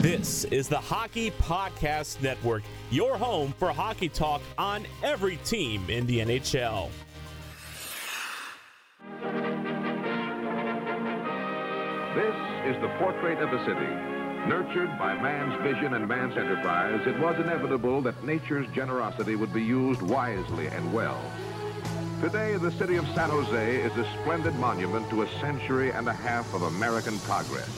This is the Hockey Podcast Network, your home for hockey talk on every team in the NHL. This is the portrait of a city. Nurtured by man's vision and man's enterprise, it was inevitable that nature's generosity would be used wisely and well. Today, the city of San Jose is a splendid monument to a century and a half of American progress.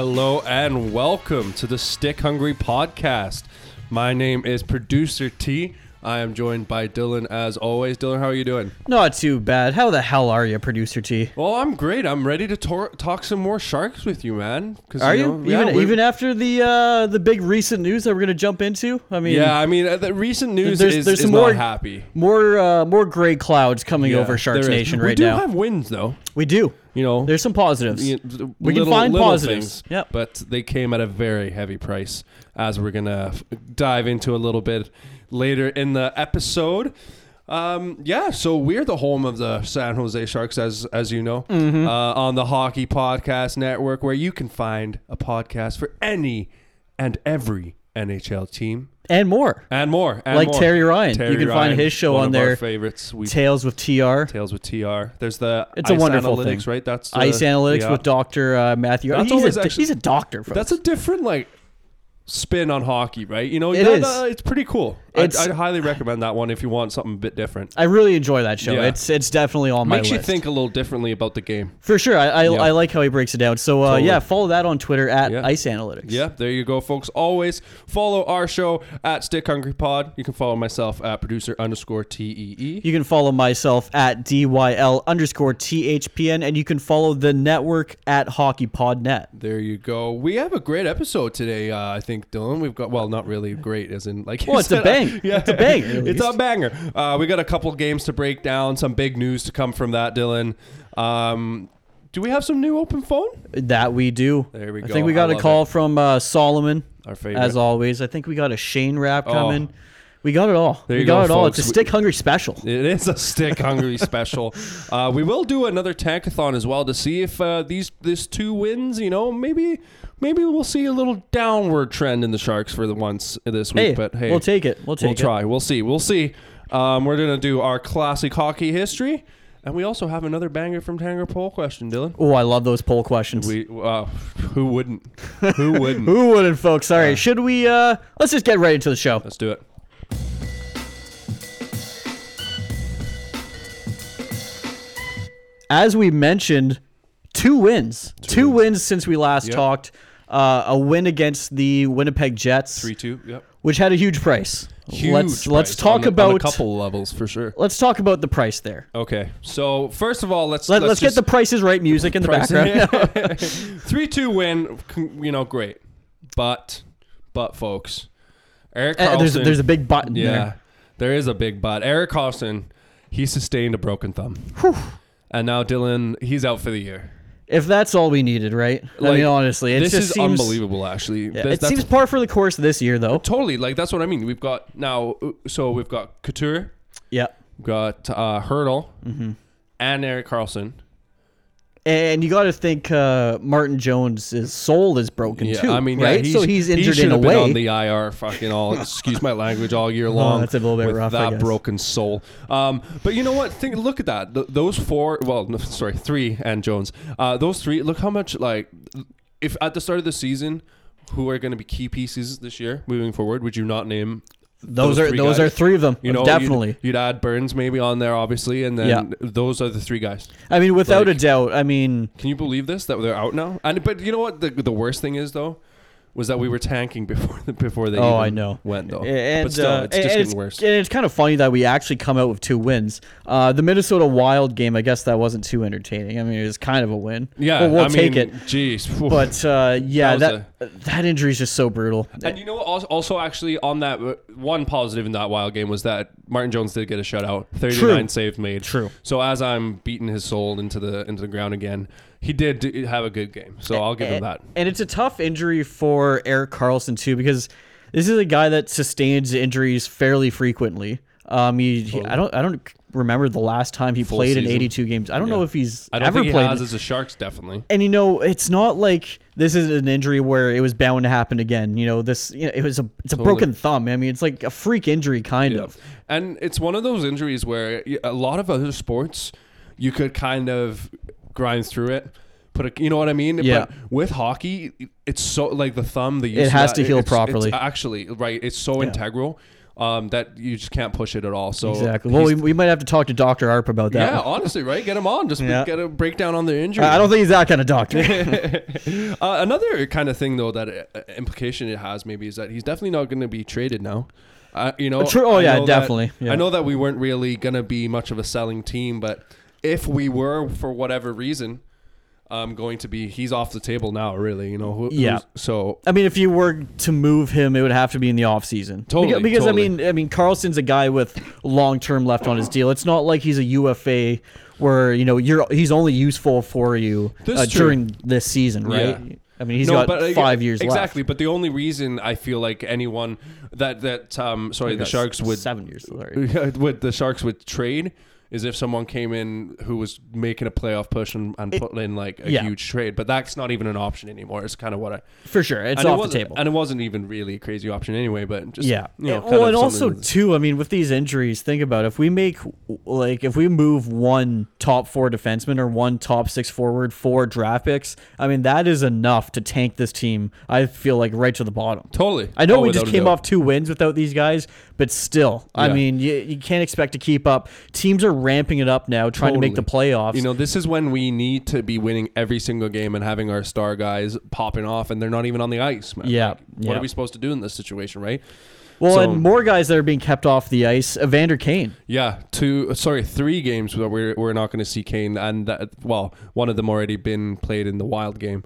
Hello and welcome to the Stick Hungry Podcast. My name is Producer T. I am joined by Dylan as always. Dylan, how are you doing? Not too bad. How the hell are you, producer T? Well, I'm great. I'm ready to tor- talk some more sharks with you, man. Are you, know, yeah, even we're- even after the uh, the big recent news that we're gonna jump into? I mean, Yeah, I mean, uh, the recent news There's- is, there's is more- happy. more uh, more gray clouds coming Yeah, over Sharks. Nation we right now. We do have wins, though. we do. You know, There's some positives. you- We can find positives. but they came at a very heavy price, as we're gonna f- dive into a little bit later in the episode. Um, yeah, so we're the home of the San Jose Sharks, as as you know, Mm-hmm. uh, on the Hockey Podcast Network, where you can find a podcast for any and every NHL team and more. and more, and Like more. Terry Ryan. Terry You can find his show one on of there. Favorites. We Tales with TR. Tales with TR. There's the It's a Ice wonderful analytics, thing. right? That's the- Ice Analytics yeah. with Doctor uh, Matthew. That's he's, a, actually- he's a doctor. Folks. That's a different like spin on hockey, right? You know, It that- is. uh, it's pretty cool. I'd, I'd highly recommend that one if you want something a bit different. I really enjoy that show. Yeah. It's it's definitely on Makes my list. Makes you think a little differently about the game. For sure. I I, Yeah. I like how he breaks it down. So uh, Totally. yeah, follow that on Twitter at Yeah. Ice Analytics. Yeah, there you go, folks. Always follow our show at Stick Hungry Pod. You can follow myself at producer underscore T E E. You can follow myself at DYL underscore THPN, and you can follow the network at Hockey Pod Net. There you go. We have a great episode today. Uh, I think Dylan. We've got well, not really great, as in like. Well, it's a said. Bang. Yeah, It's a banger, it's a banger. Uh, we got a couple games to break down. Some big news to come from that, Dylan. Um, do we have some new open phone? That we do. There we go. I think we got a love call from uh, Solomon, Our favorite. as always. I think we got a Shane rap Oh. coming. We got it all. There we you got go, it all. It's a stick hungry special. It is a stick hungry special. Uh, we will do another tankathon as well to see if uh, these this two wins. You know, maybe maybe we'll see a little downward trend in the Sharks for the once this week. Hey, but hey, we'll take it. We'll take we'll it. try. We'll see. We'll see. Um, we're gonna do our classic hockey history, and we also have another banger from Tanger poll question, Dylan. Oh, I love those poll questions. We uh, who wouldn't? Who wouldn't? Who wouldn't, folks? All right, should we? uh Let's just get right into the show. Let's do it. As we mentioned, two wins. Two, wins. since we last Yep. talked. Uh, a win against the Winnipeg Jets, Three two. Yep. which had a huge price. Huge. let's let's talk on the- on about a couple levels for sure. let's talk about the price there. Okay, so first of all, let's Let, let's us get the prices right music in the Price- background. Three two win. You know, great, but but folks, Erik Uh, Karlsson. there's there's a big button yeah, there. there is a big but. Erik Karlsson, he sustained a broken thumb, and now Dylan, he's out for the year. If that's all we needed, right? I Like, mean, honestly, it this just is seems unbelievable. Actually, Yeah, it that's seems par for the course this year, though. totally like that's what I mean. We've got now, uh, so we've got Couture, Yeah, we've got uh, Hertl, Mm-hmm. and Erik Karlsson. And you got to think uh, Martin Jones' soul is broken Yeah, too. I mean, right? yeah, so he's injured should in a way. on the IR, fucking all excuse my language, all year long. Oh, that's a little bit with rough, That broken soul. Um, but you know what? Think, look at that. Th- those four. Well, no, sorry, three and Jones. Uh, those three. Look how much like if at the start of the season, who are going to be key pieces this year moving forward? Would you not name? Those, are those guys? are three of them. You know, definitely. You'd, you'd add Burns maybe on there, obviously, and then Yeah. those are the three guys. I mean, without like- a doubt. I mean, Can you believe this? That they're out now. And but you know what? The the worst thing is though, was that we were tanking before the, before they. Oh, even I know. Went though. and but still, uh, it's just and getting worse. And it's kind of funny that we actually come out with two wins. Uh, the Minnesota Wild game, I guess that wasn't too entertaining. I mean, it was kind of a win. Yeah, Well, we'll I take mean, it. Jeez, But uh, yeah, That that that, injury is just so brutal. and you know what? Also, also, actually, on that uh, one positive in that wild game was that Martin Jones did get a shutout, thirty nine True. saves made. True. So as I'm beating his soul into the into the ground again, he did do- have a good game. So I'll give him that. And it's a tough injury for Erik Karlsson too because this is a guy that sustains injuries fairly frequently. Um, he, he- I don't I don't remember the last time he Full played in 82 games. I don't know if he's I don't ever think he played. has as a Sharks, definitely. and you know, it's not like this is an injury where it was bound to happen again. You know, this you know, it was a it's a Totally. broken thumb. I mean, it's like a freak injury kind Yeah. of. And it's one of those injuries where a lot of other sports, you could kind of grind through it. Put a, you know what I mean? Yeah. But with hockey, it's so like the thumb. The use It has that, to heal it's- properly. It's actually, right? It's so Yeah. integral um, that you just can't push it at all. So Exactly. Well, we, we might have to talk to Doctor Arp about that. yeah, honestly, right? Get him on. Just Yeah. get a breakdown on the injury. I don't think he's that kind of doctor. Uh, another kind of thing, though, that uh, implication it has maybe is that he's definitely not going to be traded now. Uh, you know, True- oh, yeah, know that- definitely, yeah. I know that we weren't really going to be much of a selling team, but if we were, for whatever reason, um, going to be, he's off the table now. Really, you know. Who, Yeah. So I mean, if you were to move him, it would have to be in the off season. Totally, Because, because, totally. I mean, I mean, Karlsson's a guy with long term left on his deal. It's not like he's a UFA where you know you're he's only useful for you This uh, during this season, right? Yeah. I mean, he's no, got but, uh, five years exactly. left. But the only reason I feel like anyone that that um sorry the Sharks would seven years. Sorry. would the Sharks would trade is if someone came in who was making a playoff push and, and put in like a yeah. huge trade. But that's not even an option anymore. It's kind of what I For sure, it's and it off the table. and it wasn't even really a crazy option anyway. But just yeah. you know, And- well, and also too, I mean, with these injuries, think about it. if we make like if we move one top four defenseman or one top six forward, four draft picks. I mean, that is enough to tank this team. I feel like right to the bottom. totally. I know Oh, we just came off two wins without these guys, but still, I mean, you, you can't expect to keep up. Teams are ramping it up now, trying to make the playoffs. You know, this is when we need to be winning every single game and having our star guys popping off, and they're not even on the ice. Man. Yeah, Like, what yeah. are we supposed to do in this situation, right? well, so- and more guys that are being kept off the ice. Evander Kane. Yeah, two. Sorry, three games where we're we're not going to see Kane, and that, well, one of them already been played in the Wild game.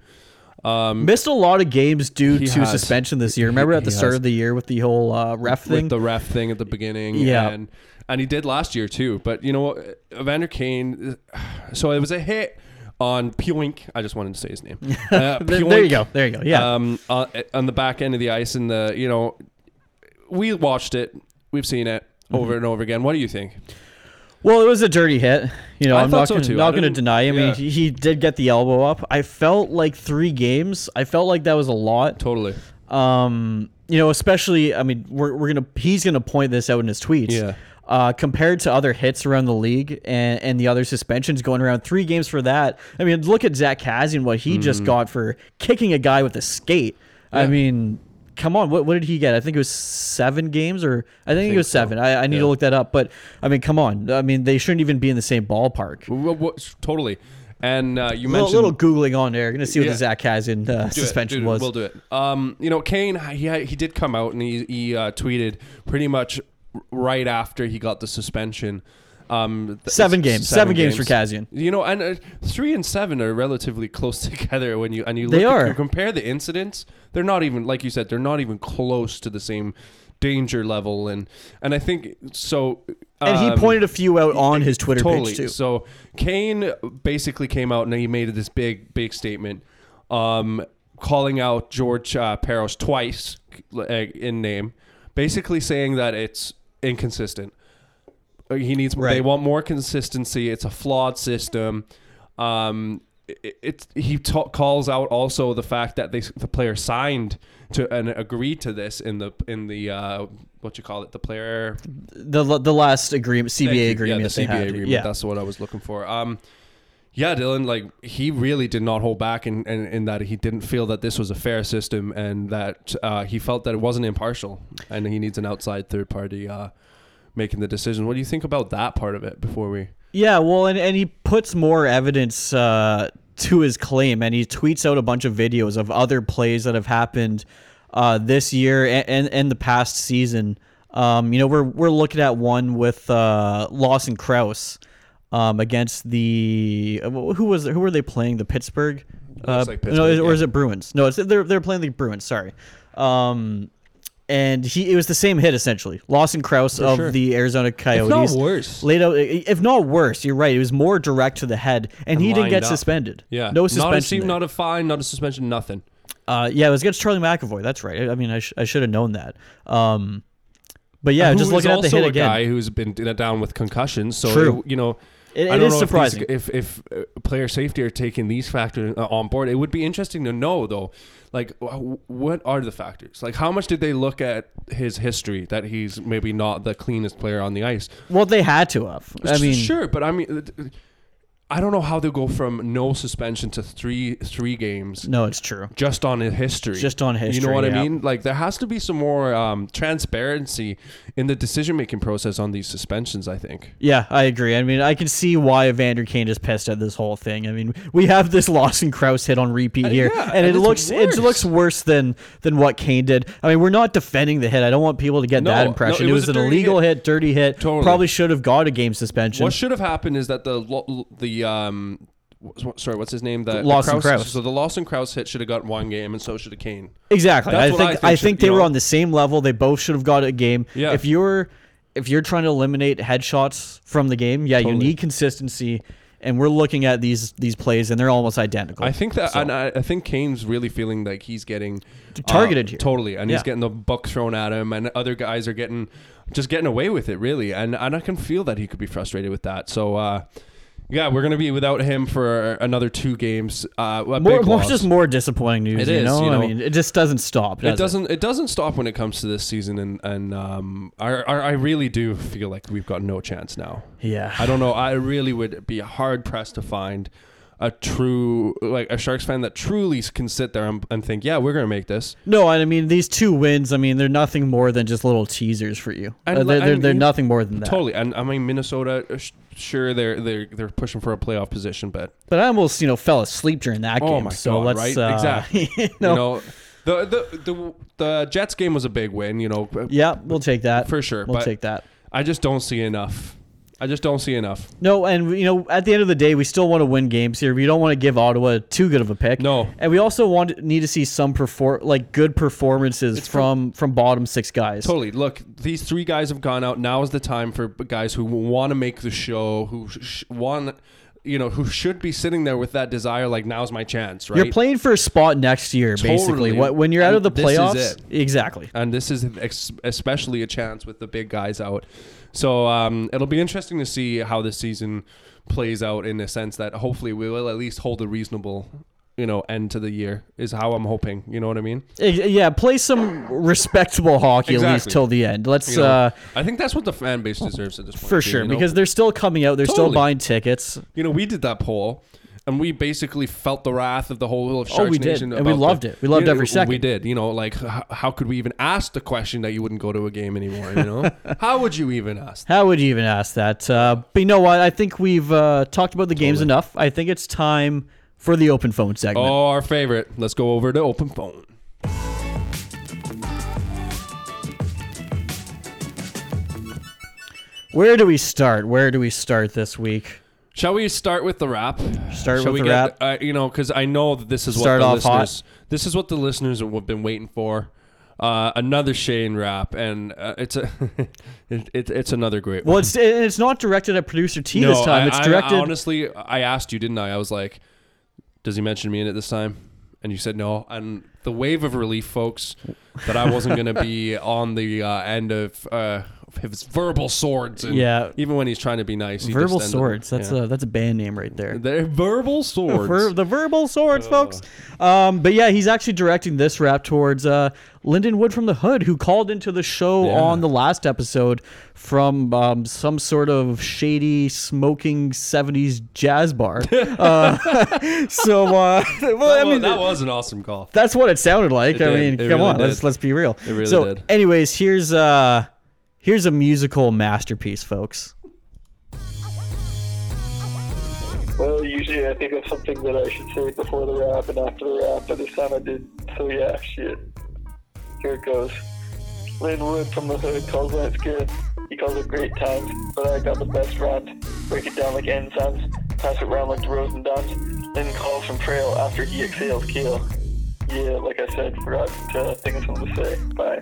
Um, Missed a lot of games due He to has. suspension this year. Remember at the He start has. of the year with the whole uh, ref thing? with the ref thing at the beginning. Yeah. and and he did last year too. But you know, what, Evander Kane. So it was a hit on Pionk. I just wanted to say his name. Uh, There- there you go. There you go. Yeah. Um, uh, on the back end of the ice, and the you know, we watched it. We've seen it Mm-hmm. over and over again. What do you think? Well, it was a dirty hit. You know, I I'm not so gonna, not going to deny. I mean, yeah. he, he did get the elbow up. I felt like three games. I felt like that was a lot. Totally. Um, you know, especially. I mean, we're, we're gonna he's gonna point this out in his tweets. Yeah. Uh, compared to other hits around the league and, and the other suspensions going around, three games for that. I mean, look at Zack Kassian, what he just got for kicking a guy with a skate. I Mm-hmm. Mean, come on, what, what did he get? I think it was seven games, or I think, it think was so. seven. I, I need Yeah. to look that up. But I mean, come on. I mean, they shouldn't even be in the same ballpark. Well, totally. And uh, you mentioned A little, googling on there. Gonna see what Yeah. the Zack Kassian uh, it, suspension dude, was. We'll do it. Um, you know, Kane, he he did come out and he he uh, tweeted pretty much right after he got the suspension. Um, Seven games. Seven games for Kassian. You know, and uh, three and seven are relatively close together when you and you They look at- you compare the incidents. They're not even like you said. They're not even close to the same danger level, and and I think so. And he um, pointed a few out on his Twitter totally. page too. So Kane basically came out and he made this big, big statement, um, calling out George uh, Parros twice uh, in name, basically saying that it's inconsistent. Uh, He needs. They want more consistency. It's a flawed system. Um, it, it he ta- calls out also the fact that they the player signed to and agreed to this in the in the uh, what you call it the player the the last agreement, CBA agreement. Yeah, the CBA agreement. Yeah. That's what I was looking for. Um, yeah, Dylan, like he really did not hold back in, in, in that he didn't feel that this was a fair system and that uh, he felt that it wasn't impartial and he needs an outside third party uh, making the decision. What do you think about that part of it before we? Yeah, well, and, and he puts more evidence uh, to his claim, and he tweets out a bunch of videos of other plays that have happened uh, this year and, and, and the past season. Um, you know, we're we're looking at one with uh, Lawson Crouse um, against the uh, who was who were they playing? The Pittsburgh. Uh, like no, Pittsburgh, or yeah. is it Bruins? No, it's, they're they're playing the Bruins. Sorry. Um, and he it was the same hit essentially. Lawson Crouse of sure. the Arizona Coyotes worse. laid out if not worse you're right it was more direct to the head and, he didn't get up. suspended Yeah, no Not a, suspension not a fine, not a suspension, nothing. uh, yeah it was against charlie mcavoy that's right i mean i, sh- I should have known that um, But yeah, Who just looking at the also hit a again. guy who's been down with concussions. So True. you know, It- I it don't is know if these- surprising. If if, uh, player safety are taking these factors uh, on board, it would be interesting to know though. Like, what are the factors? Like, how much did they look at his history that he's maybe not the cleanest player on the ice? Well, they had to have. I mean, sure, but I mean, I don't know how they'll go from no suspension to three three games no, it's true. just on history. Just on history. You know what I mean? Like there has to be some more um, transparency in the decision making process on these suspensions. I think. Yeah, I agree. I mean, I can see why Evander Kane is pissed at this whole thing. I mean, we have this Lawson Crouse hit on repeat here, yeah, and, and it looks worse. it looks worse than than what Kane did. I mean, we're not defending the hit. I don't want people to get No, that no, impression. it it was was, an illegal hit. hit. dirty hit. Totally. Probably should have got a game suspension. What should have happened is that the lo- the um. Sorry, what's his name? The the Lawson Crouse. So the Lawson Crouse hit should have got one game, and so should have Kane. Exactly. That's I think I I think think, should- they were know? on the same level. They both should have got a game. Yeah. If you're if you're trying to eliminate headshots from the game, yeah, Totally. you need consistency. And we're looking at these these plays, and they're almost identical. I think that, So- and I, I think Kane's really feeling like he's getting uh, Targeted here. totally, and he's getting the buck thrown at him, and other guys are getting just getting away with it, really, and and I can feel that he could be frustrated with that. So, uh, yeah, we're gonna be without him for another two games. Uh, more, more just more disappointing news. It you is, know? you know. I mean, it just doesn't stop. It does doesn't. It? doesn't stop when it comes to this season, and and um, I, I I really do feel like we've got no chance now. Yeah. I don't know. I really would be hard pressed to find a true like a Sharks fan that truly can sit there and, and think, yeah, we're gonna make this. No, I mean these two wins. I mean they're nothing more than just little teasers for you. And Uh, they're they're, they're nothing more than that. Totally. And I mean, Minnesota, uh, sure, they're they're they're pushing for a playoff position, but But I almost you know fell asleep during that Oh game. my so God, let's right? uh, Exactly. you you know, know, the, the the the Jets game was a big win. You know, yeah, we'll take that for sure. We'll take that. I just don't see enough. I just don't see enough. No, and you know, at the end of the day, we still want to win games here. We don't want to give Ottawa too good of a pick. No. and we also want need to see some perform like good performances from from bottom six guys. Totally. Look, these three guys have gone out. Now is the time for guys who want to make the show, who sh- want, you know, who should be sitting there with that desire. Like, now's my chance, right? You're playing for a spot next year, basically. What when you're out of the And this is playoffs? it. Exactly. and this is especially a chance with the big guys out. So um, it'll be interesting to see how this season plays out in a sense that hopefully we will at least hold a reasonable, you know, end to the year. Is how I'm hoping. You know what I mean? Yeah, play some respectable hockey at least till the end. Let's You know, uh I think that's what the fan base deserves at this point. for too, sure you know? because they're still coming out. They're still buying tickets. you know we did that poll. And we basically felt the wrath of the whole of Sharks Oh, we did. Nation. And we loved the- it. We loved you know, every second. We did. You know, like how, how could we even ask the question that you wouldn't go to a game anymore? You know, how would you even ask? How would you even ask that? Uh, but you know what? I think we've uh, talked about the games enough. I think it's time for the open phone segment. Oh, our favorite. Let's go over to open phone. Where do we start? Where do we start this week? Shall we start with the wrap? Start Shall with we the get, Uh, you know, because I know that this is Start what the off hot. listeners. This is what the listeners have been waiting for. Uh, another Shane rap, and uh, it's a it, it, it's another great Well, one. it's it's not directed at producer T this time. I, it's I- directed. I honestly, I asked you, didn't I? I was like, "Does he mention me in it this time?" And you said no. And the wave of relief, folks, that I wasn't going to be on the uh, end of uh, his verbal swords. And Yeah. Even when he's trying to be nice, he verbal just swords. That's yeah. a that's a band name right there. They're verbal swords. Ver- the verbal swords, folks. Um, but yeah, he's actually directing this rap towards uh, Lyndon Wood from the Hood, who called into the show Yeah. on the last episode from um, some sort of shady smoking '70s jazz bar. uh, so, uh, well, I That was- mean, that was an awesome call. that's what it sounded like. It I did. mean, It come really on, did. let's let's be real. It really so, did. anyways, here's uh here's a musical masterpiece, folks. Well, usually I think of something that I should say before the rap and after the rap, but this time I did. So yeah, shit. Here it goes. Lynn Wood from the hood calls it's good. He calls it great times, but I got the best rant. Break it down like enzymes, pass it round like the rose and dimes. Lynn calls from trail after he exhales keel. Yeah, like I said, forgot to think of something to say. Bye.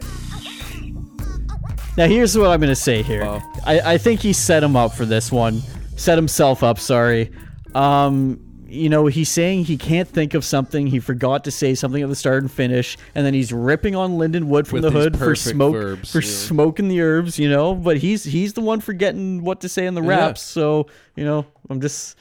Now here's what I'm gonna say here. Wow. I, I think he set him up for this one. Set himself up. Sorry. Um, you know, he's saying he can't think of something. He forgot to say something at the start and finish, and then he's ripping on Lyndon Wood from With the hood for smoke verbs, for yeah. smoking the herbs. You know, but he's he's the one forgetting what to say in the Yeah. raps. So you know, I'm just.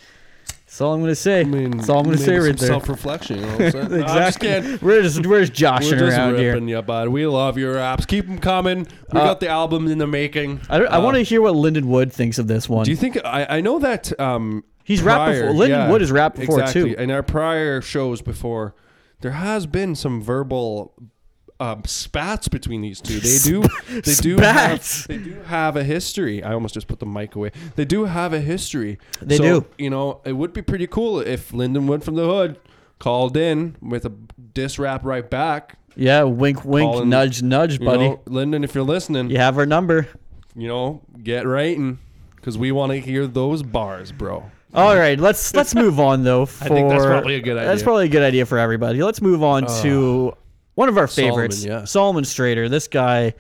That's all I'm gonna say. I mean, that's all I'm gonna say some right there. Self-reflection. You know what I'm saying? No, I'm just exactly. kidding. we're just we're just joshing We're just around here. you, bud. We love your apps. Keep them coming. We Uh, got the album in the making. I, don't- I want to hear what Lyndon Wood thinks of this one. Do you think I, I know that um He's rapped prior- before. Lyndon Wood has rapped before, exactly. too. In our prior shows before, there has been some verbal um, spats between these two. They do they do Spats? have, they do have a history. I almost just put the mic away. They do have a history. They So, do. You know, it would be pretty cool if Lyndon Wood from the Hood called in with a diss rap right back. yeah, wink, wink, Calling- nudge, nudge, You buddy. know, Lyndon, if you're listening, You have our number. you know, get writing because we want to hear those bars, bro. All right, let's let's move on though. For, I think that's probably a good idea. Uh, probably a good idea for everybody. Let's move on to one of our Solomon, favorites, yeah. Solomon Strader. This guy,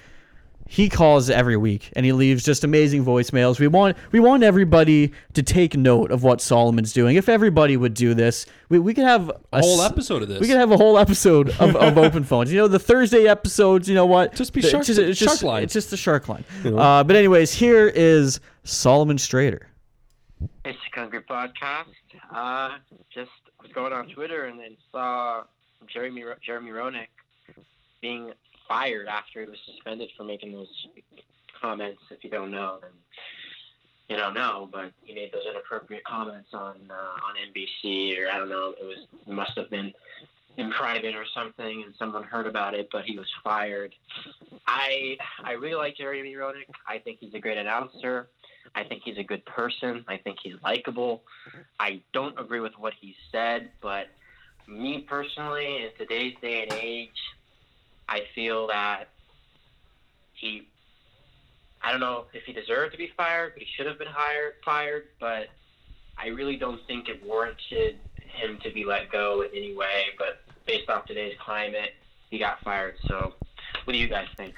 he calls every week and he leaves just amazing voicemails. We want we want everybody to take note of what Solomon's doing. If everybody would do this, we, we could have A whole episode of this. We could have a whole episode of, of open phones. You know, the Thursday episodes. You know what? Just be It's shark- just, it's just, shark line. It's just the shark line. Uh, but anyways, here is Solomon Strader. It's the Hungry Podcast. Uh, just was going on Twitter and then saw Jeremy Ro- Jeremy Roenick being fired after he was suspended for making those comments. If you don't know, then you don't know. But he made those inappropriate comments on uh, on NBC or I don't know. It was it must have been in private or something, and someone heard about it. But he was fired. I I really like Jeremy Roenick. I think he's a great announcer. I think he's a good person. I think he's likable. I don't agree with what he said, but me personally, in today's day and age, I feel that he, I don't know if he deserved to be fired, but he should have been hired, fired, but I really don't think it warranted him to be let go in any way, but based off today's climate, he got fired. So what do you guys think?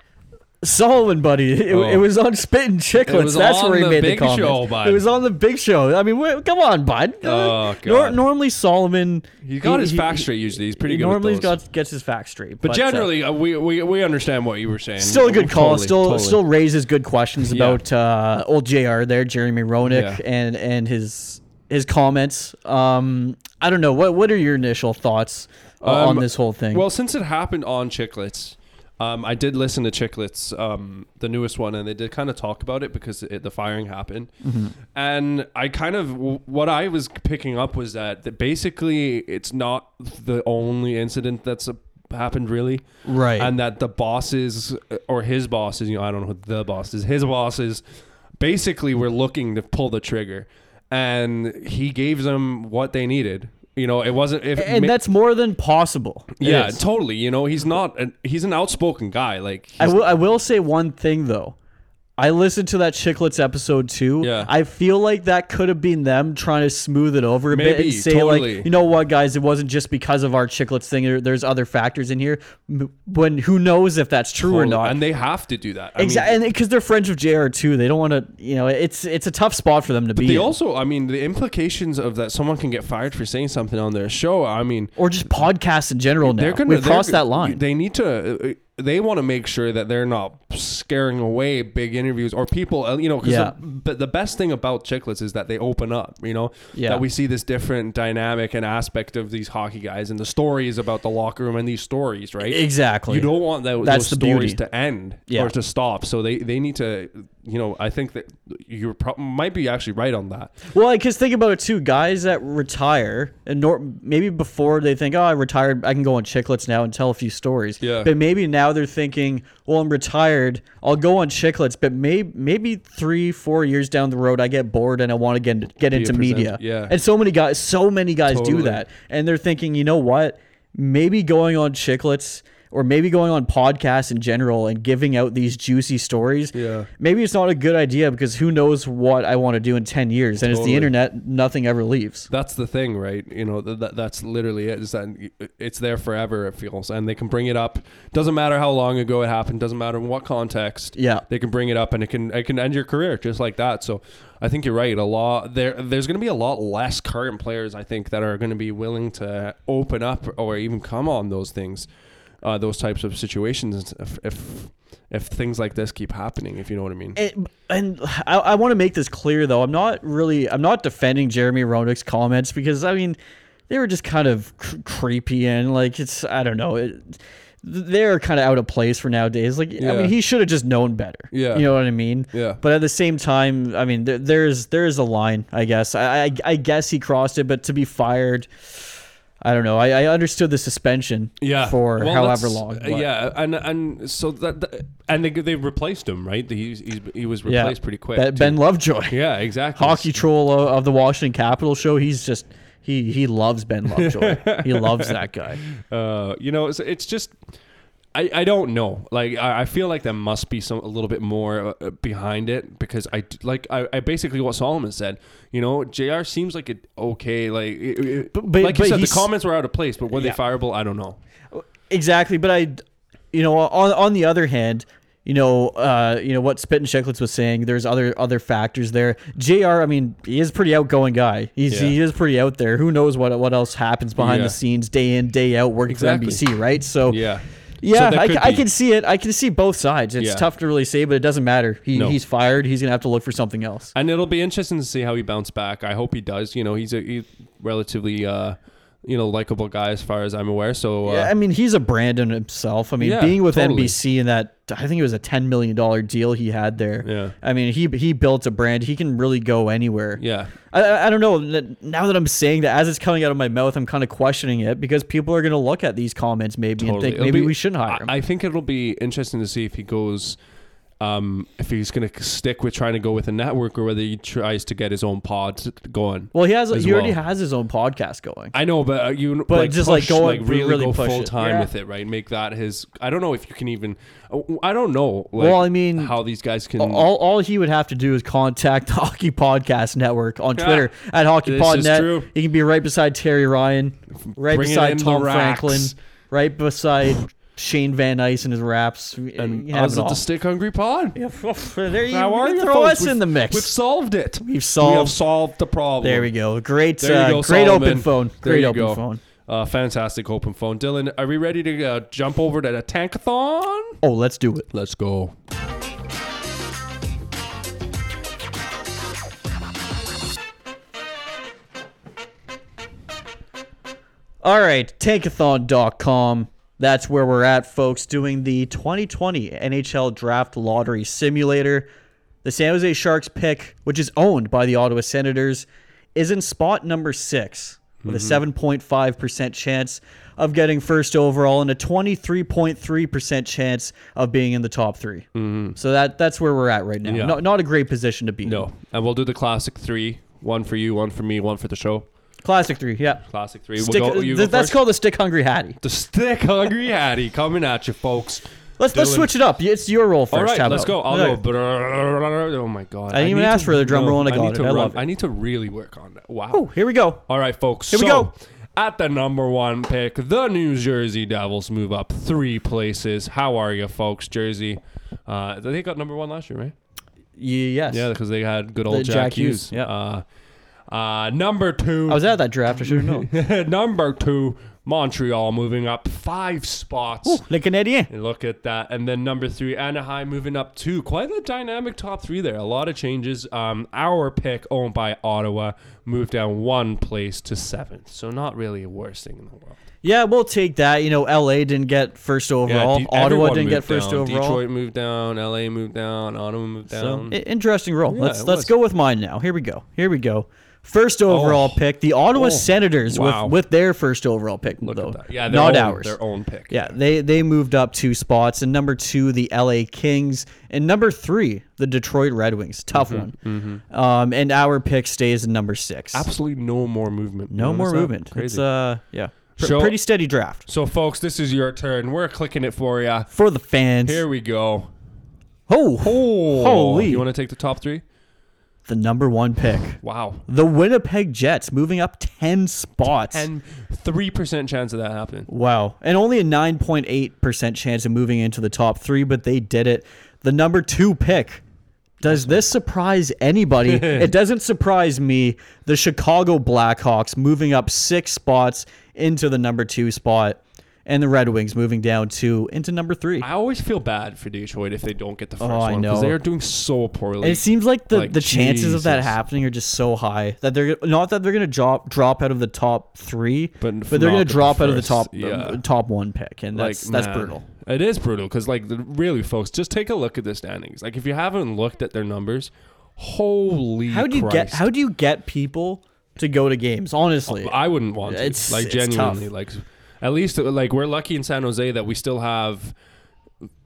Solomon, buddy. It, Oh. it was on Spittin' Chicklets. That's where he the made Big the comment. Show, bud. It was on the big show. I mean, wait, come on, bud. Oh, Nor- normally Solomon. He got his facts he- straight usually. He's pretty he good normally those. got gets his facts straight. But uh, generally, uh, we, we we understand what you were saying. still a good call. Totally, still totally. still raises good questions Yeah. about uh, old Jr. there, Jeremy Roenick, Yeah. and and his his comments. Um, I don't know. What what are your initial thoughts uh, on Um, this whole thing? Well, since it happened on Chicklets, um, I did listen to Chicklets, um, the newest one, and they did kind of talk about it because it, the firing happened. Mm-hmm. And I kind of what I was picking up was that, that basically it's not the only incident that's uh happened really, right. and that the bosses uh, or his bosses, you know, I don't know who the boss is, his bosses, basically were looking to pull the trigger, and he gave them what they needed. You know, it wasn't if and ma- that's more than possible. Yeah, totally. You know, he's not. An, he's an outspoken guy. Like, I will. I will say one thing though. I listened to that Chicklets episode too. Yeah. I feel like that could have been them trying to smooth it over a bit and say totally. like, you know what, guys, it wasn't just because of our Chicklets thing. There, there's other factors in here. When who knows if that's true or not? and they have to do that. Exactly, and because they're friends with Jr. too, they don't want to. You know, it's it's a tough spot for them to be. They in. also, I mean, the implications of that someone can get fired for saying something on their show. I mean, or just podcasts in general. Now they're gonna we've crossed that line. They need to. uh, They want to make sure that they're not scaring away big interviews or people. uh, You know, because Yeah. the, but the best thing about Chicklets is that they open up. You know, Yeah. that we see this different dynamic and aspect of these hockey guys and the stories about the locker room and these stories, right? exactly. You don't want that, That's those the stories beauty. to end Yeah. or to stop. So they, they need to, you know, I think that you pro- might be actually right on that. Well, because think about it too. Guys that retire, and nor- maybe before they think, "Oh, I retired, I can go on Chicklets now and tell a few stories." Yeah. But maybe now they're thinking, "Well, I'm retired. I'll go on Chicklets." But maybe maybe three, four years down the road, I get bored and I want to get get into media. yeah. And so many guys, so many guys do that, and they're thinking, you know what? Maybe going on Chicklets or maybe going on podcasts in general and giving out these juicy stories. Yeah. Maybe it's not a good idea because who knows what I want to do in 10 years. And it's the internet, nothing ever leaves. That's the thing, right? You know, th- th- that's literally it. Is that it's there forever? It feels, and they can bring it up. Doesn't matter how long ago it happened. Doesn't matter in what context. Yeah. they can bring it up, and it can it can end your career just like that. So, I think you're right. A lot there. There's going to be a lot less current players. I think that are going to be willing to open up or even come on those things, uh, those types of situations. If, if if things like this keep happening, if you know what I mean. And, and I, I want to make this clear though. I'm not really I'm not defending Jeremy Roenick's comments because I mean they were just kind of cr- creepy and like it's I don't know it, they're kind of out of place for nowadays. Like I mean he should have just known better. Yeah. you know what I mean. Yeah. But at the same time, I mean there, there's there's a line. I guess I, I I guess he crossed it, but to be fired. I don't know. I, I understood the suspension yeah for Well, however that's- long. uh, but- yeah and and so that, that- and they they replaced him right he's, he's he was yeah. replaced pretty quick Ben, too. ben Lovejoy. yeah exactly hockey troll o- of the Washington Capitol show. He's just he he loves Ben Lovejoy. he loves that guy. uh you know it's, it's just I, I don't know. Like I, I feel like there must be some a little bit more uh, behind it because I like I, I basically what Solomon said. You know, Jr. seems like it okay. Like it, it- But- but- like you but said, the comments were out of place. But were Yeah. they fireable? I don't know. Exactly, but I, you know, on on the other hand. You know, uh, you know what Spittin' Chicklets was saying. There's other other factors there. Jr. I mean, he is a pretty outgoing guy. He's Yeah. he is pretty out there. Who knows what what else happens behind Yeah. the scenes, day in day out, working Exactly. for NBC, right? So Yeah. Yeah, So I, I can see it. I can see both sides. It's Yeah. tough to really say, but it doesn't matter. He, No. He's fired. He's gonna have to look for something else. and it'll be interesting to see how he bounced back. I hope he does. You know, he's a he's relatively uh, you know likable guy as far as I'm aware. So uh, Yeah, I mean, he's a brand in himself. I mean, Yeah, being with totally. NBC and that, I think it was a ten million dollar deal he had there. Yeah. I mean, he he built a brand. He can really go anywhere. yeah, I- I, don't know. Now that I'm saying that, as it's coming out of my mouth, I'm kind of questioning it because people are going to look at these comments maybe and think It'll maybe be- we shouldn't hire him. I, I think it'll be interesting to see if he goes. Um, if he's gonna stick with trying to go with a network or whether he tries to get his own pod going. well, he has. as He already has his own podcast going. I know, but uh, you But like just, like, push, go- like really, really go it. full time Yeah. with it, right? Make that his. I don't know if you can even. uh, I don't know. Like, Well, I mean, how these guys can. All, all he would have to do is contact the Hockey Podcast Network on Yeah. Twitter at This is HockeyPodNet. He can be right beside Terry Ryan, right Bring beside Tom. Franklin, right beside Shane Van Ice and his raps. and You have us it at the Stick Hungry Pod. Yeah, there you, How you are you? Throw folks? us in We've- the mix. We've solved it. We've We have solved. solved the problem. There we go. Great, uh, go, great open phone. There Great you open go. phone. Uh, fantastic open phone. Dylan, are we ready to uh, jump over to the tankathon? Oh, let's do it. Let's go. All right, tankathon.com. That's where we're at, folks, doing the 2020 NHL Draft Lottery Simulator. The San Jose Sharks pick, which is owned by the Ottawa Senators, is in spot number six with a mm-hmm. 7.5% chance of getting first overall and a 23.3% chance of being in the top 3 mm-hmm. So that that's where we're at right now. Yeah. Not, not a great position to be in. No, and we'll do the classic three. One for you, one for me, one for the show. Classic three, yeah. Classic three. Stick, we'll go, you th- go that's first? called the Stick Hungry Hattie. the stick hungry Hattie coming at you, folks. Let's let's Dylan. switch it up. It's your role first. All right, How let's about- go. I'll go. Oh my god! I didn't even need ask for the drum roll and I got need it. to I love it. I need to really work on that. Wow. Oh, here we go. All right, folks. Here we go. At the number one pick, the New Jersey Devils move up three places. How are you, folks? Jersey. Uh, they got number one last year, right? Yes. Yeah, because they had good old Jack, Jack Hughes. Hughes, yeah. Uh, uh, number two. I was at that draft. I should have known. number two, Montreal moving up five spots. Ooh, Le Canadien. Look at that. And then number three, Anaheim moving up two. Quite a dynamic top three there. A lot of changes. Um, our pick, owned by Ottawa, moved down one place to seventh. So not really a worst thing in the world. Yeah, we'll take that. You know, LA didn't get first overall. De- Ottawa didn't get first down. overall. Detroit moved down. LA moved down. Ottawa moved down. i- interesting role. Yeah, let's let's was. go with mine now. Here we go. Here we go. First overall Oh. pick, the Ottawa Oh. Senators Wow. with with their first overall pick Look though. Yeah, not own, ours. Their own pick. Yeah, they they moved up two spots. And number two, the LA Kings. And number three, the Detroit Red Wings. Tough one. Um, and our pick stays in number six. Absolutely no more movement. No more movement. Crazy. It's uh yeah. Pr- So- pretty steady draft So, folks, this is your turn. We're clicking it for you. for the fans. Here we go. oh, Oh, holy! You want to take the top three? The number one pick, Wow. the Winnipeg Jets, moving up ten spots. And 3% chance of that happening. Wow. And only a 9.8% chance of moving into the top three, but they did it. The number two pick. Does this surprise anybody? it doesn't surprise me. The Chicago Blackhawks moving up six spots into the number two spot, and the Red Wings moving down to into number three. I always feel bad for Detroit if they don't get the first Oh, one because they are doing so poorly. And it seems like the, Like, the chances of that happening are just so high that they're not that they're going to drop drop out of the top three, But but, they're going to drop out of the top yeah. uh, top one pick, and that's like that's man, brutal. It is brutal because, like, really, folks, just take a look at the standings. Like, if you haven't looked at their numbers, holy How do you get how do you get people to go to games? Honestly, I wouldn't want to. It's- like it's genuinely, tough. like at least like we're lucky in San Jose that we still have,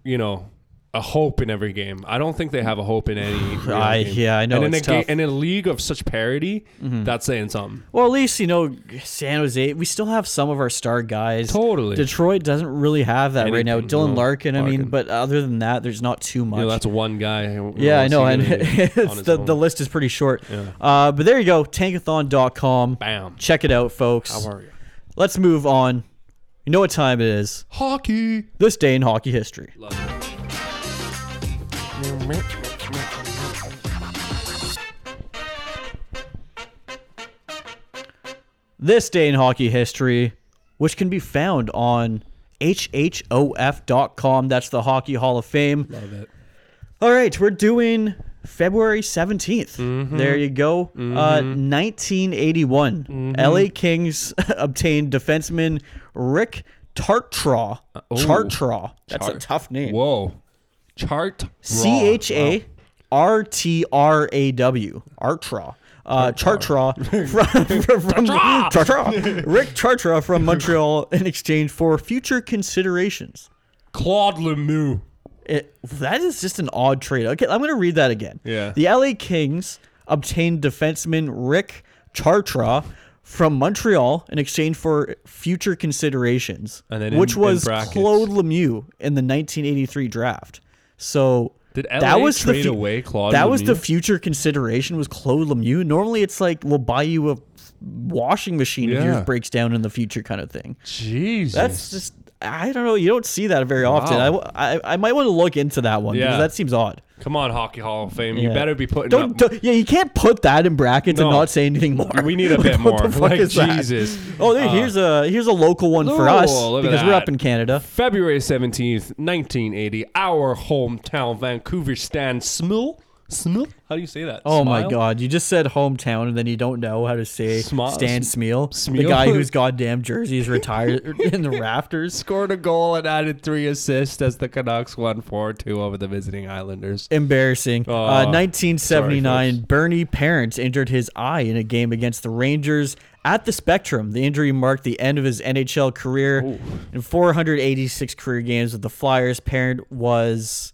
you know, a hope in every game. I don't think they have a hope in any. I- game. yeah, I know, And in it's a tough. Mm-hmm. in a league of such parity, that's saying something. well, at least you know San Jose. We still have some of our star guys. Totally. Detroit doesn't really have that right now. Dylan no, Larkin, I mean, but other than that, there's not too much. You know, that's one guy. Yeah, I know, and gonna do on it's the, own? the list is pretty short. Yeah. Uh, but there you go, tankathon.com. Bam. Check it out, folks. How are you? Let's move on. You know what time it is? Hockey. This day in hockey history. This day in hockey history, which can be found on hhof.com. That's the Hockey Hall of Fame. Love it. All right, we're doing February 17th. Mm-hmm. There you go. Uh, 1981. Mm-hmm. LA Kings obtained defenseman Rick Tartraw. ooh. Chartraw. That's a tough name. Whoa. Chart. C H A R T R A W. Artraw. Uh, Chartraw from, from, from Chartraw. Rick Chartraw from Montreal in exchange for future considerations. Claude Lemieux. It, that is just an odd trade. Okay, I'm going to read that again. Yeah. The LA Kings obtained defenseman Rick Chartra from Montreal in exchange for future considerations, And then in- which was. Claude Lemieux in the 1983 draft. So Did LA that was trade the fu- away Claude That was the future consideration was Claude Lemieux. Normally, it's like we'll buy you a washing machine if yours breaks down in the future, kind of thing. Jesus. That's just I don't know. You don't see that very often. I, Wow. I, I might want to look into that one Yeah. because that seems odd. Come on, Hockey Hall of Fame. You Yeah. better be putting Don't, up. don't- yeah, you can't put that in brackets and No. not say anything more. We need a bit What the more. fuck Like, is that? Jesus. Oh, there- Uh, here's a here's a local one for Oh, us look at because we're that. up in Canada. February 17th, 1980, our hometown Vancouver Stan Smil. Smil? How do you say that? Oh my God! You just said hometown and then you don't know how to say Sma- Stan Smeal, the guy whose goddamn jersey is retired in the rafters. Scored a goal and added three assists as the Canucks won 4 2 over the visiting Islanders. Embarrassing. Oh, uh, 1979, sorry. Bernie Parent injured his eye in a game against the Rangers at the Spectrum. The injury marked the end of his NHL career. In 486 career games with the Flyers, Parent was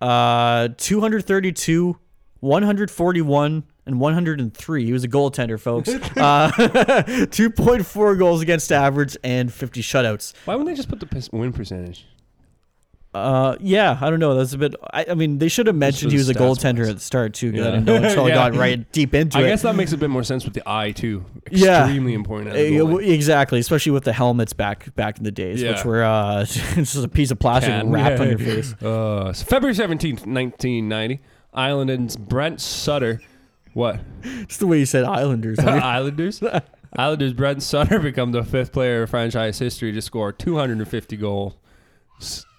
uh, 232, 141, and 103. He was a goaltender, folks. uh, 2.4 goals against average and 50 shutouts. Why wouldn't they just put the win percentage? Uh, yeah, I don't know. That's a bit. I, I mean, they should have mentioned he was a goaltender at the start too. Because I Yeah. didn't know until I got right deep into I it. guess that makes a bit more sense with the eye, too. Yeah. Extremely important. Uh, yeah, goalie. w- exactly, especially with the helmets back back in the days, yeah. which were uh, just a piece of plastic Can. wrapped on your face. Uh, so February 17th, 1990, Islanders Brent Sutter. What? It's the way you said Islanders. I Islanders? Islanders Brent Sutter become the fifth player in franchise history to score 250 goals.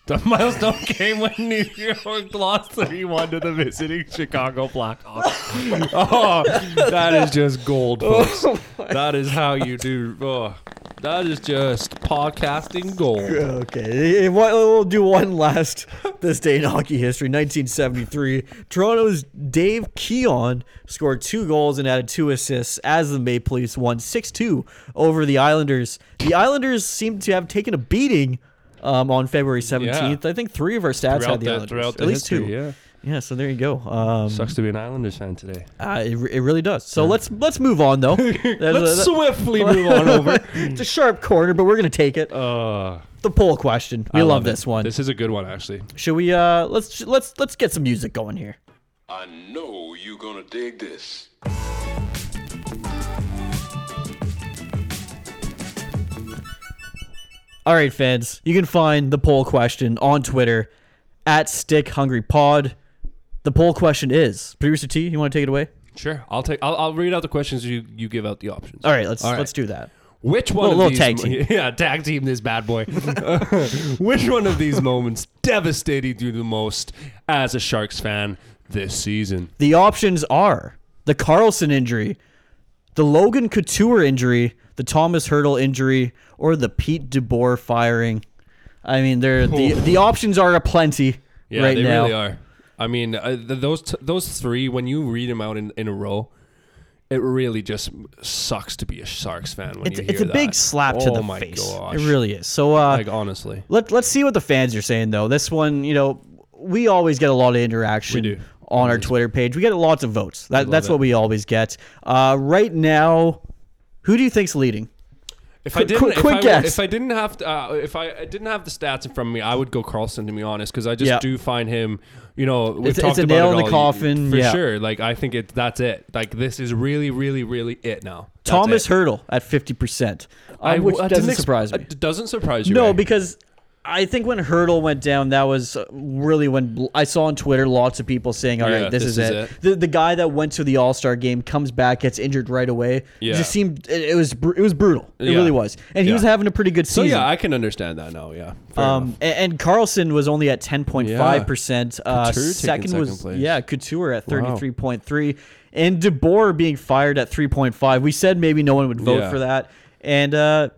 The milestone came when New York lost 3-1 to the visiting Chicago Blackhawks. oh, that is just gold, folks. that is how you do. Oh, that is just podcasting gold. okay, eh, what- we'll do one last this day in hockey history. 1973, Toronto's Dave Keon scored two goals and added two assists as the Maple Leafs won 6-2 over the Islanders. The Islanders seem to have taken a beating um, on February 17th. I think three of our stats Throughout had the the- Islanders. throughout At least history, two. yeah. Yeah, so there you go. Um, Sucks to be an Islanders fan today. uh, it, it really does. So let's let's move on though. Let's a- swiftly move on over. it's a sharp corner, but we're gonna take it. Uh, The poll question. We I love, it. this one. This is a good one, actually. Should we? Uh, let's let's let's get some music going here. I know you're gonna dig this. All right, fans. You can find the poll question on Twitter at Stick Hungry Pod. The poll question is: Producer T, you want to take it away? Sure, I'll take. I'll, I'll read out the questions. You you give out the options. All right, let's All right. let's do that. Which one Little- of little these? tag team. Yeah, tag team this bad boy. Which one of these moments devastated you the most as a Sharks fan this season? The options are the Karlsson injury, the Logan Couture injury, the Tomas Hertl injury, or the Pete DeBoer firing. I mean, they're, the the options are aplenty Yeah, right they now. really are. I mean, uh, th- those t- those three when you read them out in, in a row, it really just sucks to be a Sharks fan when It's, you it's a hear big that. slap to Oh the my face. Gosh. It really is. So uh, like honestly. let let's see what the fans are saying though. This one, you know, we always get a lot of interaction We do. on our Twitter page. We get lots of votes. That, that's it. what we always get. Uh, right now, who do you think's leading? If I didn't, quick- if, I, guess. if I didn't have, to, uh, if I I didn't have the stats in front of me, I would go Karlsson to be honest, because I just Yeah. do find him. You know, we've It's- it's a about nail it in the coffin, for yeah. sure. Like I think it. That's it. Like this is really, really, really it now. That's Tomas it. Hertl at fifty percent, I- which that doesn't ex- surprise me. It doesn't surprise you. No, Ray. because I think when Hertl went down, that was uh, really when I saw on Twitter lots of people saying, "All right, Yeah, this, this is, is it." it. The the guy that went to the All Star game comes back, gets injured right away. It Yeah. just seemed it, it was it was brutal. It Yeah. really was, and he was having a pretty good season. so yeah, I can understand that now. Yeah. Um, enough. a- and, Karlsson was only at ten point five percent. Uh, second was place. yeah, Couture at thirty three point three, and DeBoer being fired at three point five. We said maybe no one would vote for that, and uh,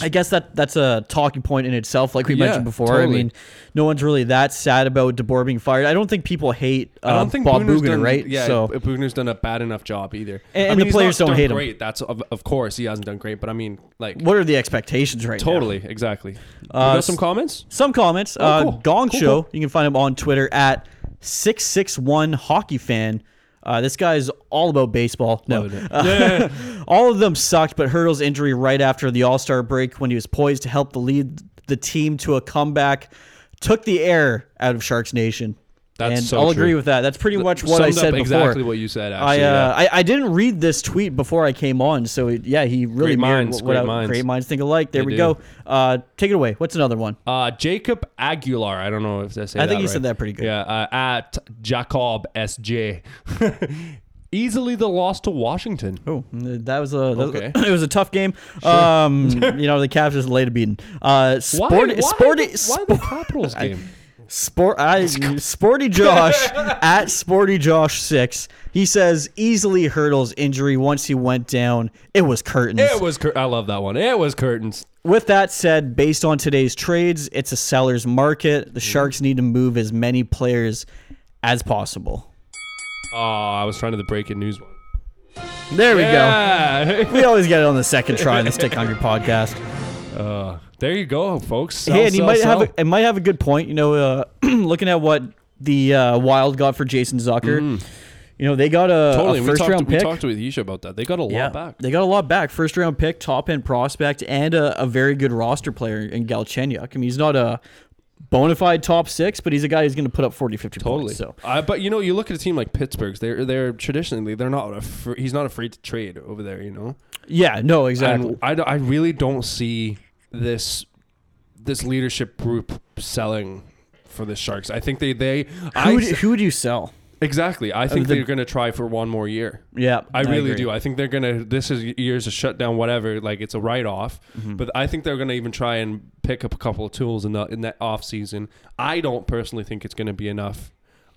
I guess that that's a talking point in itself, like we Yeah, mentioned before. I mean, no one's really that sad about DeBoer being fired. I don't think people hate uh, I don't think Bob Boughner's right? Yeah, so Boughner's done a bad enough job either. And- I mean, the players don't hate him. Great. That's of, of course he hasn't done great, but I mean, like what are the expectations right now? totally, exactly. Uh, you got some comments? Some comments. uh, Oh, cool. Gong Cool, Show. cool. You can find him on Twitter at six six one hockey fan. Uh, this guy is all about baseball. No, Uh, all of them sucked, but Hertl's injury right after the All Star break, when he was poised to help the lead the team to a comeback, took the air out of Sharks Nation. That's and so I'll true. agree with that. That's pretty much what I said before. exactly what you said. I, uh, yeah. I I didn't read this tweet before I came on, so it, yeah, he really Great minds, what, what great I- minds. great minds think alike. There They we do. go. Uh, take it away. What's another one? Uh, Jacob Aguilar. I don't know if I say I think that you said that pretty good. Yeah, uh, at Jacob SJ. Easily the loss to Washington. Oh, that was a that Okay. it was a tough game. Um, you know the Cavs just laid a beating. Uh, sporty, sporty, why the Capitals game? Sport. I sporty Josh at sporty Josh six. He says easily Hertl's injury once he went down. It was curtains. It was. Cur- I love that one. It was curtains. With that said, based on today's trades, it's a seller's market. The Sharks need to move as many players as possible. Oh, I was trying to the breaking news one. There we go. We always get it on the second try in the Stick Hungry podcast. uh, there you go, folks. Sell, hey, and he might sell. have a, it might have a good point. You know, uh, looking at what the uh, Wild got for Jason Zucker, you know they got a, totally. a we first talked. round we pick. talked with Yisha about that. They got a lot yeah, back. they got a lot back. First round pick, top end prospect, and a, a very good roster player in Galchenyuk. I mean, he's not a bona fide top six, but he's a guy who's going to put up 40, 50 Totally. points. So Uh, but you know, you look at a team like Pittsburgh's. They're they're traditionally they're not. He's not afraid to trade over there. You know. yeah, no, exactly. And I really don't see this this leadership group selling for the Sharks. I think they they who s- would, who would you sell? exactly. I think the- they're going to try for one more year. Yeah, I really agree. do. I think they're gonna. This is years of shutdown, whatever. Like it's a write off, Mm-hmm. but I think they're gonna even try and pick up a couple of tools in the in that off season. I don't personally think it's gonna be enough.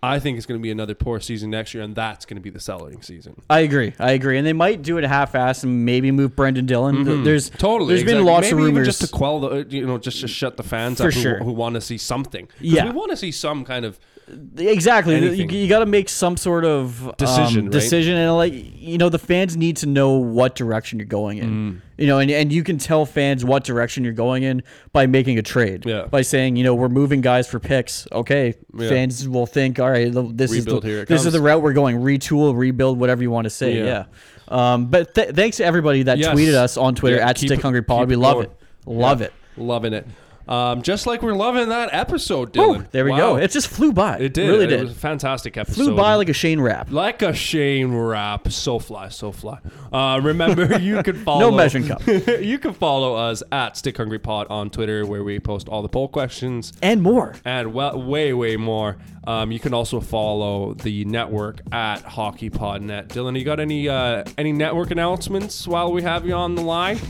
I think it's gonna be another poor season next year, and that's gonna be the selling season. I agree. I agree, and they might do it half-ass and maybe move Brendan Dillon. There's Mm-hmm. Totally. There's been lots Maybe of rumors. just to quell the, uh, you know, just to shut the fans For up who, sure. who want to see something. Yeah. we want to see some kind of Exactly. You, Anything. you got to make some sort of um, Decision, right? decision, and like you know, the fans need to know what direction you're going in. Mm. You know, and, and you can tell fans what direction you're going in by making a trade. Yeah. By saying, you know, we're moving guys for picks. Okay, Yeah. fans will think, all right, this Rebuild, is the, this is the route we're going. Retool, rebuild, whatever you want to say. Yeah. Yeah. Um, but th- thanks to everybody that Yes. tweeted us on Twitter Yeah, at Stick Hungry Pod. We love going. it. Love it. Loving it. Um, just like we're loving that episode, Woo, Dylan. there we Wow. go. It just flew by. It did. Really it did. was a fantastic episode. flew by like a Shane rap. like a Shane rap. So fly, so fly. Uh, remember, you can follow. no measuring cup. you can follow us at Stick Hungry Pod on Twitter, where we post all the poll questions And more. and well, way, way more. Um, you can also follow the network at HockeyPodNet. Dylan, you got any uh, any network announcements while we have you on the line?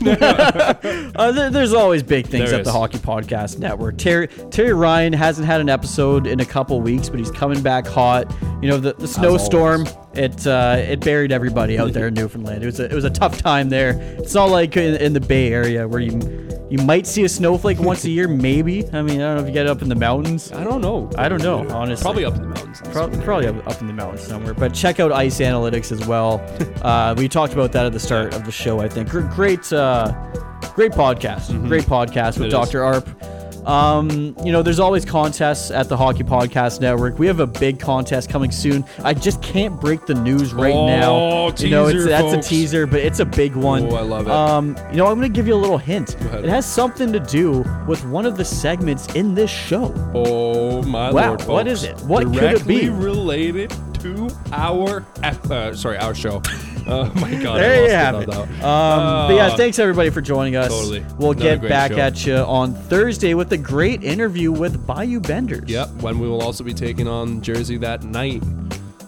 Uh, there, there's always big things There at the is. Hockey Podcast Network. Terry Terry Ryan hasn't had an episode in a couple weeks, but he's coming back hot. You know, the, the snowstorm it uh, it buried everybody out there in Newfoundland. It was a, it was a tough time there. It's not like in, in the Bay Area where you you might see a snowflake once a year, maybe. I mean, I don't know if you get up in the mountains. I don't know. I don't know, honestly. Probably up in the mountains. Pro- probably up, up in the mountains somewhere. But check out Ice Analytics as well. Uh, we talked about that at the start of the show. I think great, uh, great podcast. Great podcast with Mm-hmm. It is. Dr. Arp. Um, you know, there's always contests at the Hockey Podcast Network. We have a big contest coming soon. I just can't break the news right Oh, now. you know, it's teaser, that's folks. a teaser, but it's a big one. Oh, I love it. Um, you know, I'm gonna give you a little hint. It has something to do with one of the segments in this show. Oh my Wow, lord! what folks. is it? What could it be? Related to our uh, sorry our show. Oh my god! I There you have it. Um, but yeah, Uh, thanks everybody for joining us. Totally. We'll Another get back show. at you on Thursday with a great interview with Bayou Benders. Yep. When we will also be taking on Jersey that night.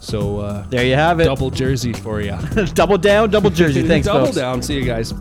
So uh, There you have it. double Jersey for you. double down, double jersey. Thanks, folks. double folks. down. See you guys.